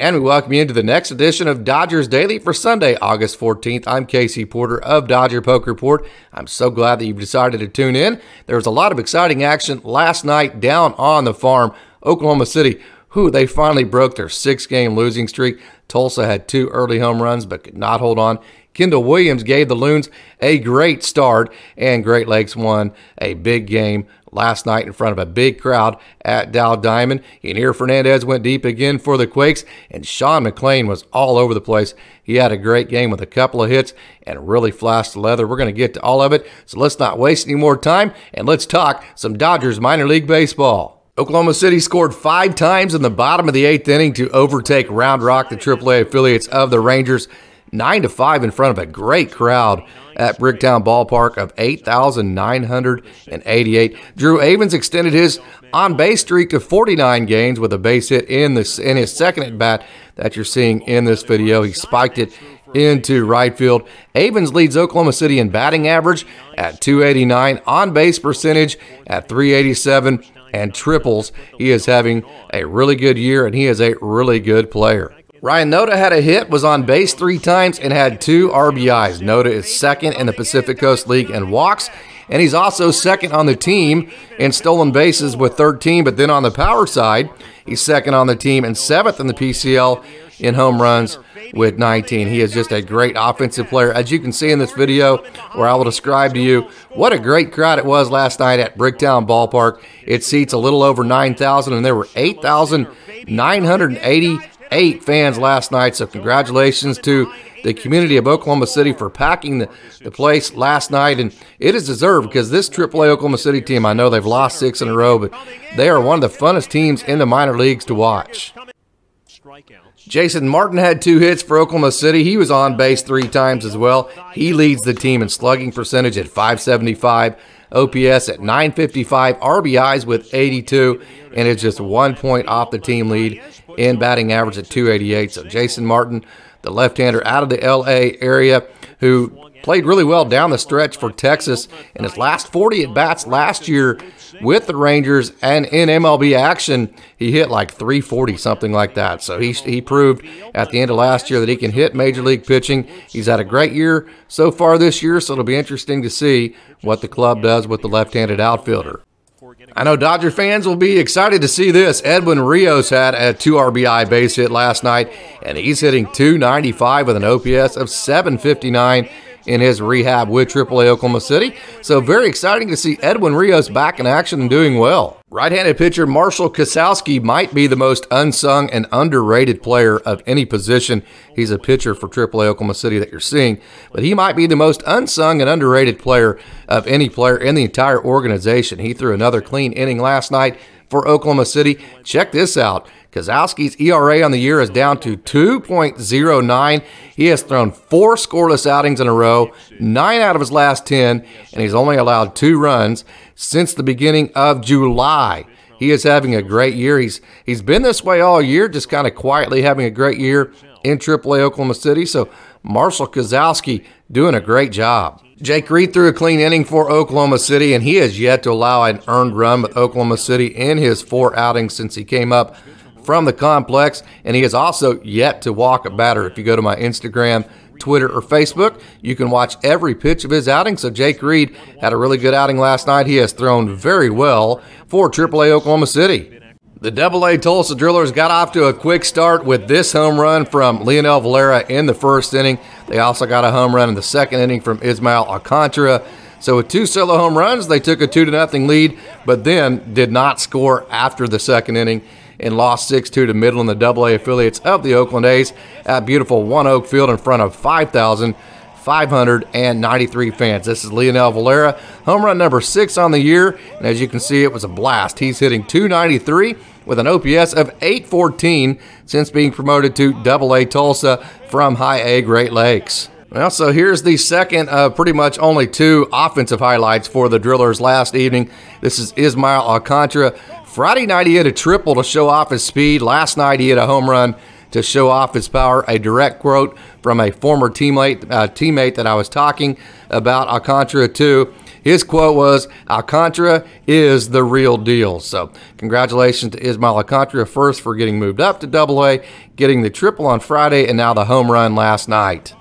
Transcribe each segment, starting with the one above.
And we welcome you into the next edition of Dodgers Daily for Sunday, August 14th. I'm Casey Porter of Dodger Poke Report. I'm so glad that you've decided to tune in. There was a lot of exciting action last night down on the farm, Oklahoma City. Who they finally broke their six game losing streak. Tulsa had two early home runs but could not hold on. Kendall Williams gave the Loons a great start, and Great Lakes won a big game last night in front of a big crowd at Dow Diamond. Yeiner Fernandez went deep again for the Quakes, and Sean McLain was all over the place. He had a great game with a couple of hits and really flashed the leather. We're going to get to all of it, so let's not waste any more time and let's talk some Dodgers minor league baseball. Oklahoma City scored five times in the bottom of the eighth inning to overtake Round Rock, the AAA affiliates of the Rangers. 9 to 5 in front of a great crowd at Bricktown Ballpark of 8,988. Drew Avans extended his on base streak to 49 games with a base hit in this in his second at bat that you're seeing in this video. He spiked it into right field. Avans leads Oklahoma City in batting average at 289, on base percentage at 387, and triples. He is having a really good year and he is a really good player. Ryan Noda had a hit, was on base three times, and had two RBIs. Noda is second in the Pacific Coast League in walks, and he's also second on the team in stolen bases with 13. But then on the power side, he's second on the team and seventh in the PCL in home runs with 19. He is just a great offensive player. As you can see in this video, where I will describe to you what a great crowd it was last night at Bricktown Ballpark. It seats a little over 9,000, and there were 8,980 eight fans last night. So congratulations to the community of Oklahoma City for packing the, the place last night. And it is deserved because this AAA Oklahoma City team, I know they've lost six in a row, but they are one of the funnest teams in the minor leagues to watch. Jason Martin had two hits for Oklahoma City. He was on base three times as well. He leads the team in slugging percentage at 575. OPS at 955, RBIs with 82, and it's just one point off the team lead in batting average at 288. So Jason Martin, the left-hander out of the LA area, who played really well down the stretch for Texas in his last 40 at bats last year with the Rangers and in MLB action, he hit like 340, something like that. So he, he proved at the end of last year that he can hit major league pitching. He's had a great year so far this year, so it'll be interesting to see what the club does with the left handed outfielder. I know Dodger fans will be excited to see this. Edwin Rios had a 2 RBI base hit last night, and he's hitting 295 with an OPS of 759 in his rehab with AAA Oklahoma City. So very exciting to see Edwin Rios back in action and doing well. Right-handed pitcher Marshall Kasowski might be the most unsung and underrated player of any position. He's a pitcher for AAA Oklahoma City that you're seeing, but he might be the most unsung and underrated player of any player in the entire organization. He threw another clean inning last night for Oklahoma City. Check this out. Kasowski's ERA on the year is down to 2.09. He has thrown four scoreless outings in a row, nine out of his last 10, and he's only allowed two runs since the beginning of July. He is having a great year. He's he's been this way all year, just kind of quietly having a great year in AAA Oklahoma City. So Marshall Kasowski doing a great job. Jake Reed threw a clean inning for Oklahoma City, and he has yet to allow an earned run with Oklahoma City in his four outings since he came up from the complex, and he has also yet to walk a batter. If you go to my Instagram, Twitter, or Facebook, you can watch every pitch of his outing. So Jake Reed had a really good outing last night. He has thrown very well for AAA Oklahoma City. The Double A Tulsa Drillers got off to a quick start with this home run from Leonel Valera in the first inning. They also got a home run in the second inning from Ismael Alcantara. So with two solo home runs, they took a two to nothing lead, but then did not score after the second inning and lost 6 2 to Midland the Double A affiliates of the Oakland A's at beautiful ONEOK Field in front of 5,593 fans. This is Leonel Valera, home run number six on the year, and as you can see, it was a blast. He's hitting 293 with an OPS of 814 since being promoted to Double A Tulsa from High A Great Lakes. Well, so here's the second of pretty much only two offensive highlights for the Drillers last evening. This is Ismael Alcantara Friday night, he hit a triple to show off his speed. Last night, he hit a home run to show off his power. A direct quote from a former teammate, uh, teammate that I was talking about Alcantara to. his quote was, Alcantara is the real deal. So, congratulations to Ismael Alcantara first for getting moved up to double A, getting the triple on Friday, and now the home run last night.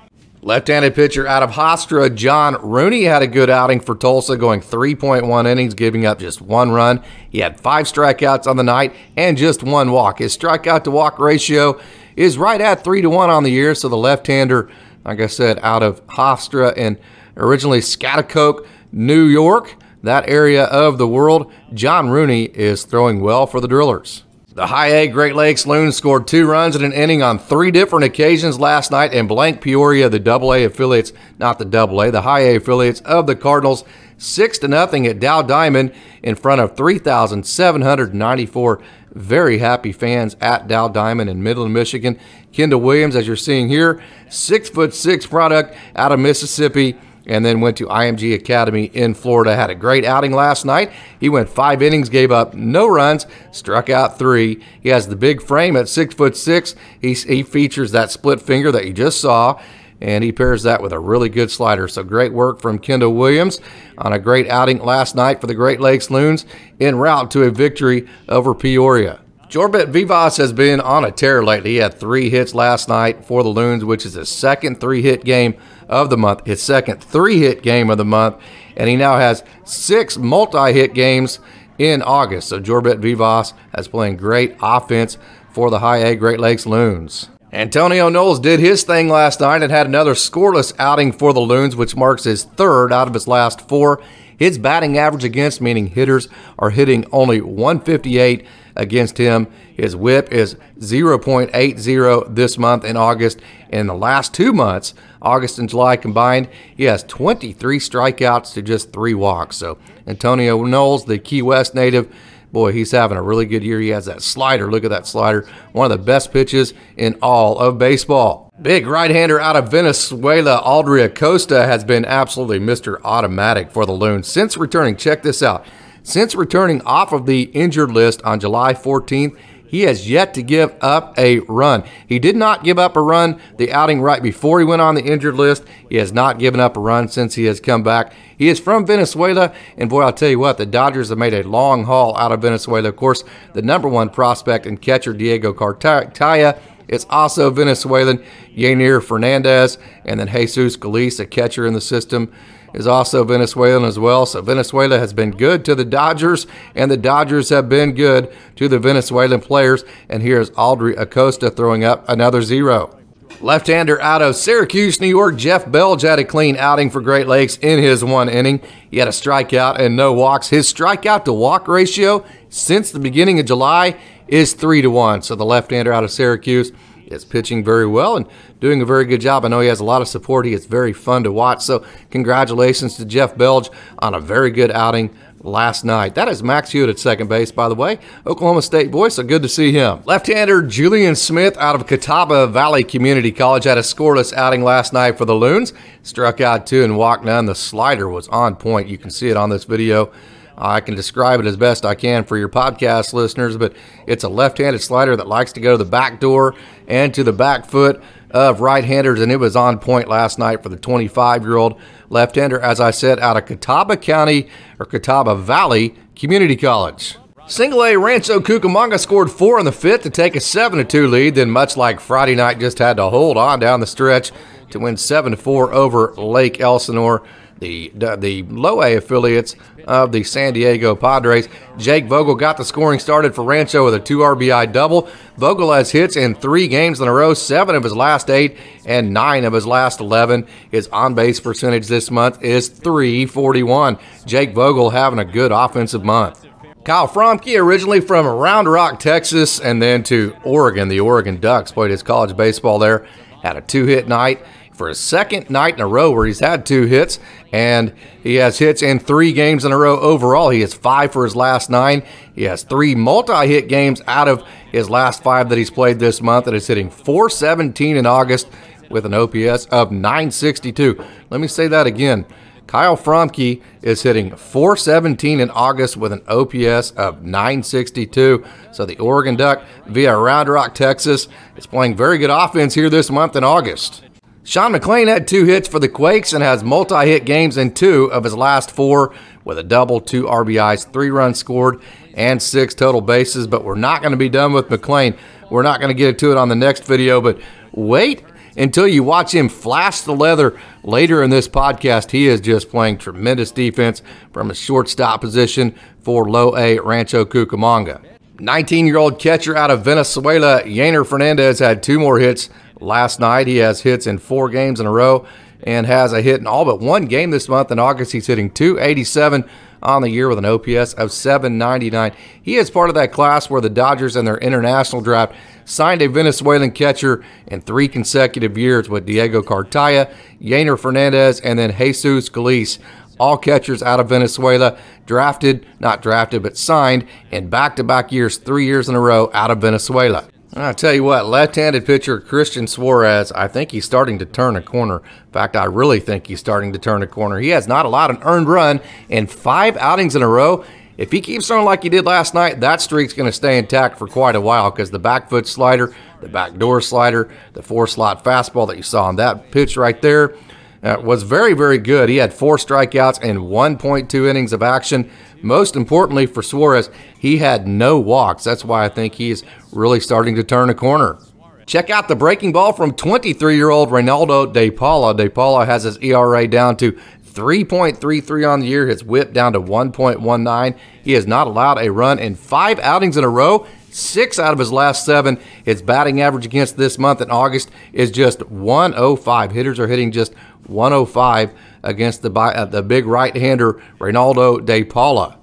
Left handed pitcher out of Hofstra, John Rooney, had a good outing for Tulsa, going 3.1 innings, giving up just one run. He had five strikeouts on the night and just one walk. His strikeout to walk ratio is right at 3 to 1 on the year, so the left hander, like I said, out of Hofstra and originally Schaghticoke, New York, that area of the world, John Rooney is throwing well for the Drillers. The High A Great Lakes Loons scored two runs in an inning on three different occasions last night and blank Peoria, the Double A affiliates, not the Double A, the High A affiliates of the Cardinals, six to nothing at Dow Diamond in front of 3,794 very happy fans at Dow Diamond in Midland, Michigan. Kendall Williams, as you're seeing here, six foot six product out of Mississippi and then went to IMG Academy in Florida. Had a great outing last night. He went five innings, gave up no runs, struck out three. He has the big frame at six foot six. He, he features that split finger that you just saw, and he pairs that with a really good slider. So great work from Kendall Williams on a great outing last night for the Great Lakes Loons en route to a victory over Peoria. Jorbit Vivas has been on a tear lately. He had three hits last night for the Loons, which is his second three hit game of the month, his second three hit game of the month, and he now has six multi hit games in August. So Jorbit Vivas has playing great offense for the High A Great Lakes Loons. Antonio Knowles did his thing last night and had another scoreless outing for the Loons, which marks his third out of his last four. His batting average against, meaning hitters are hitting only 158 against him. His whip is 0.80 this month in August. In the last two months, August and July combined, he has 23 strikeouts to just three walks. So Antonio Knowles, the Key West native, boy, he's having a really good year. He has that slider. Look at that slider. One of the best pitches in all of baseball. Big right hander out of Venezuela, Aldry Acosta, has been absolutely Mr. Automatic for the Loons since returning. Check this out. Since returning off of the injured list on July 14th, he has yet to give up a run. He did not give up a run the outing right before he went on the injured list. He has not given up a run since he has come back. He is from Venezuela, and boy, I'll tell you what, the Dodgers have made a long haul out of Venezuela. Of course, the number one prospect and catcher, Diego Cartaya, is also Venezuelan. Yeiner Fernandez, and then Jesus Galiz, a catcher in the system is also Venezuelan as well. So Venezuela has been good to the Dodgers, and the Dodgers have been good to the Venezuelan players. And here's Aldry Acosta throwing up another zero. Left hander out of Syracuse, New York, Jeff Belge had a clean outing for Great Lakes in his one inning. He had a strikeout and no walks. His strikeout to walk ratio since the beginning of July is 3 to 1. So the left hander out of Syracuse is pitching very well and doing a very good job. I know he has a lot of support. He is very fun to watch. So, congratulations to Jeff Belge on a very good outing last night. That is Max Hewitt at second base, by the way. Oklahoma State boy, so good to see him. Left-hander Julian Smith out of Catawba Valley Community College had a scoreless outing last night for the Loons. Struck out two and walked none. The slider was on point. You can see it on this video. I can describe it as best I can for your podcast listeners, but it's a left handed slider that likes to go to the back door and to the back foot of right handers, and it was on point last night for the 25 year old left hander, as I said, out of Catawba County or Catawba Valley Community College. Single A Rancho Cucamonga scored four in the fifth to take a 7 2 lead, then, much like Friday night, just had to hold on down the stretch to win 7 4 over Lake Elsinore the the low A affiliates of the San Diego Padres. Jake Vogel got the scoring started for Rancho with a two RBI double. Vogel has hits in three games in a row, seven of his last eight and nine of his last 11. His on base percentage this month is 341. Jake Vogel having a good offensive month. Kyle Froemke, originally from Round Rock, Texas, and then to Oregon. The Oregon Ducks played his college baseball there. Had a two hit night for a second night in a row where he's had two hits, and he has hits in three games in a row overall. He has five for his last nine. He has three multi hit games out of his last five that he's played this month, and is hitting 417 in August with an OPS of 962. Let me say that again. Kyle Froemke is hitting 417 in August with an OPS of 962. So the Oregon Duck via Round Rock, Texas is playing very good offense here this month in August. Sean McLain had two hits for the Quakes and has multi hit games in two of his last four with a double, two RBIs, three runs scored, and six total bases. But we're not going to be done with McLain. We're not going to get to it on the next video, but wait until you watch him flash the leather later in this podcast. He is just playing tremendous defense from a shortstop position for low A Rancho Cucamonga. 19 year old catcher out of Venezuela, Yeiner Fernandez, had two more hits last night. He has hits in four games in a row and has a hit in all but one game this month. In August, he's hitting 287 on the year with an OPS of 799. He is part of that class where the Dodgers in their international draft signed a Venezuelan catcher in three consecutive years with Diego Cartaya, Yeiner Fernandez, and then Jesus Galiz. All catchers out of Venezuela, drafted, not drafted, but signed in back to back years, three years in a row out of Venezuela. I tell you what, left-handed pitcher Christian Suarez, I think he's starting to turn a corner. In fact, I really think he's starting to turn a corner. He has not allowed an earned run in five outings in a row. If he keeps throwing like he did last night, that streak's going to stay intact for quite a while because the back foot slider, the back door slider, the four slot fastball that you saw on that pitch right there uh, was very, very good. He had four strikeouts and 1.2 innings of action. Most importantly for Suarez, he had no walks. That's why I think he's really starting to turn a corner. Check out the breaking ball from 23 year old Reinaldo De Paula. De Paula has his ERA down to 3.33 on the year, his whip down to 1.19. He has not allowed a run in five outings in a row. Six out of his last seven. His batting average against this month in August is just 105. Hitters are hitting just 105 against the, uh, the big right hander, Reinaldo De Paula.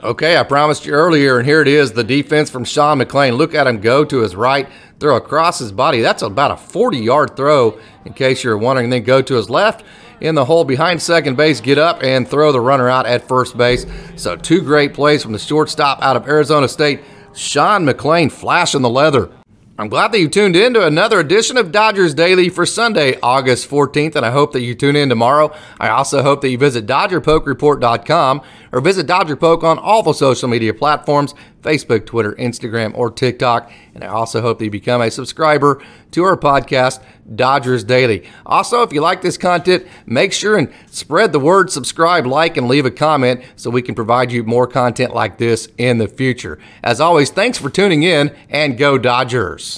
Okay, I promised you earlier, and here it is the defense from Sean McLain. Look at him go to his right, throw across his body. That's about a 40 yard throw, in case you're wondering. Then go to his left in the hole behind second base, get up and throw the runner out at first base. So, two great plays from the shortstop out of Arizona State. Sean McLain flashing the leather. I'm glad that you tuned in to another edition of Dodgers Daily for Sunday, August 14th, and I hope that you tune in tomorrow. I also hope that you visit DodgerPokeReport.com or visit DodgerPoke on all the social media platforms Facebook, Twitter, Instagram, or TikTok. And I also hope that you become a subscriber to our podcast, Dodgers Daily. Also, if you like this content, make sure and spread the word, subscribe, like, and leave a comment so we can provide you more content like this in the future. As always, thanks for tuning in and go Dodgers.